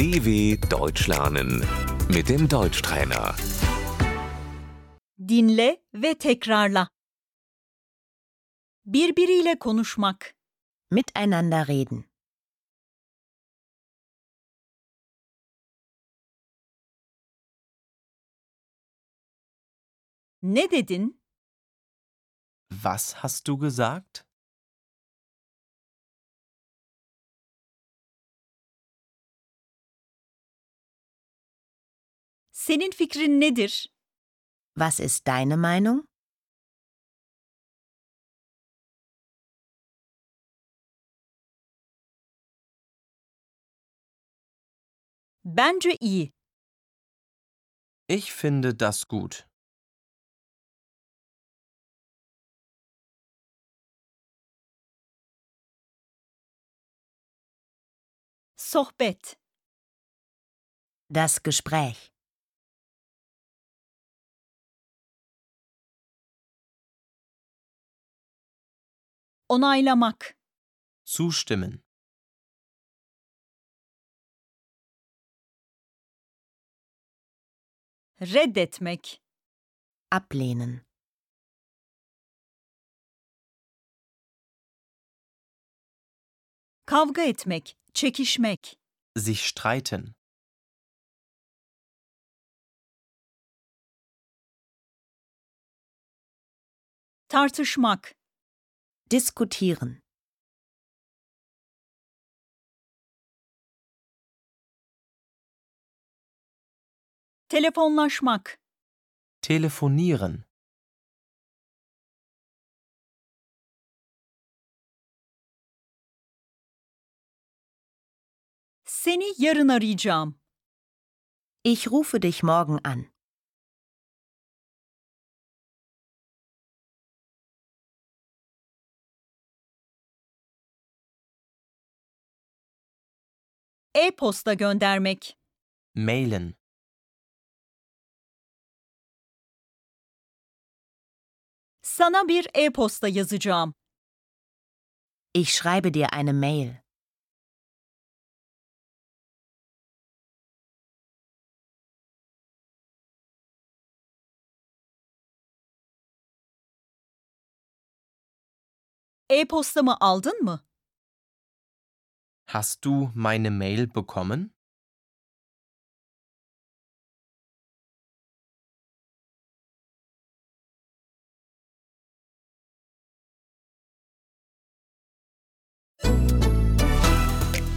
DW Deutsch lernen mit dem Deutschtrainer. Dinle ve tekrarla. Birbiriyle konuşmak. Miteinander reden. Ne dedin? Was hast du gesagt? Senin fikrin nedir? Was ist deine Meinung? Bence iyi. Ich finde das gut. Sohbet. Das Gespräch. Onaylamak. Zustimmen. Reddetmek. Ablehnen. Kavga etmek. Çekişmek. Sich streiten. Tartışmak. Diskutieren. Telefonlaşmak. Telefonieren. Seni yarın arayacağım. Ich rufe dich morgen an. E-posta göndermek. Mailen. Sana bir e-posta yazacağım. Ich schreibe dir eine Mail. E-postamı aldın mı? Hast du meine Mail bekommen?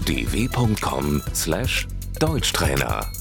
dw.com/deutschtrainer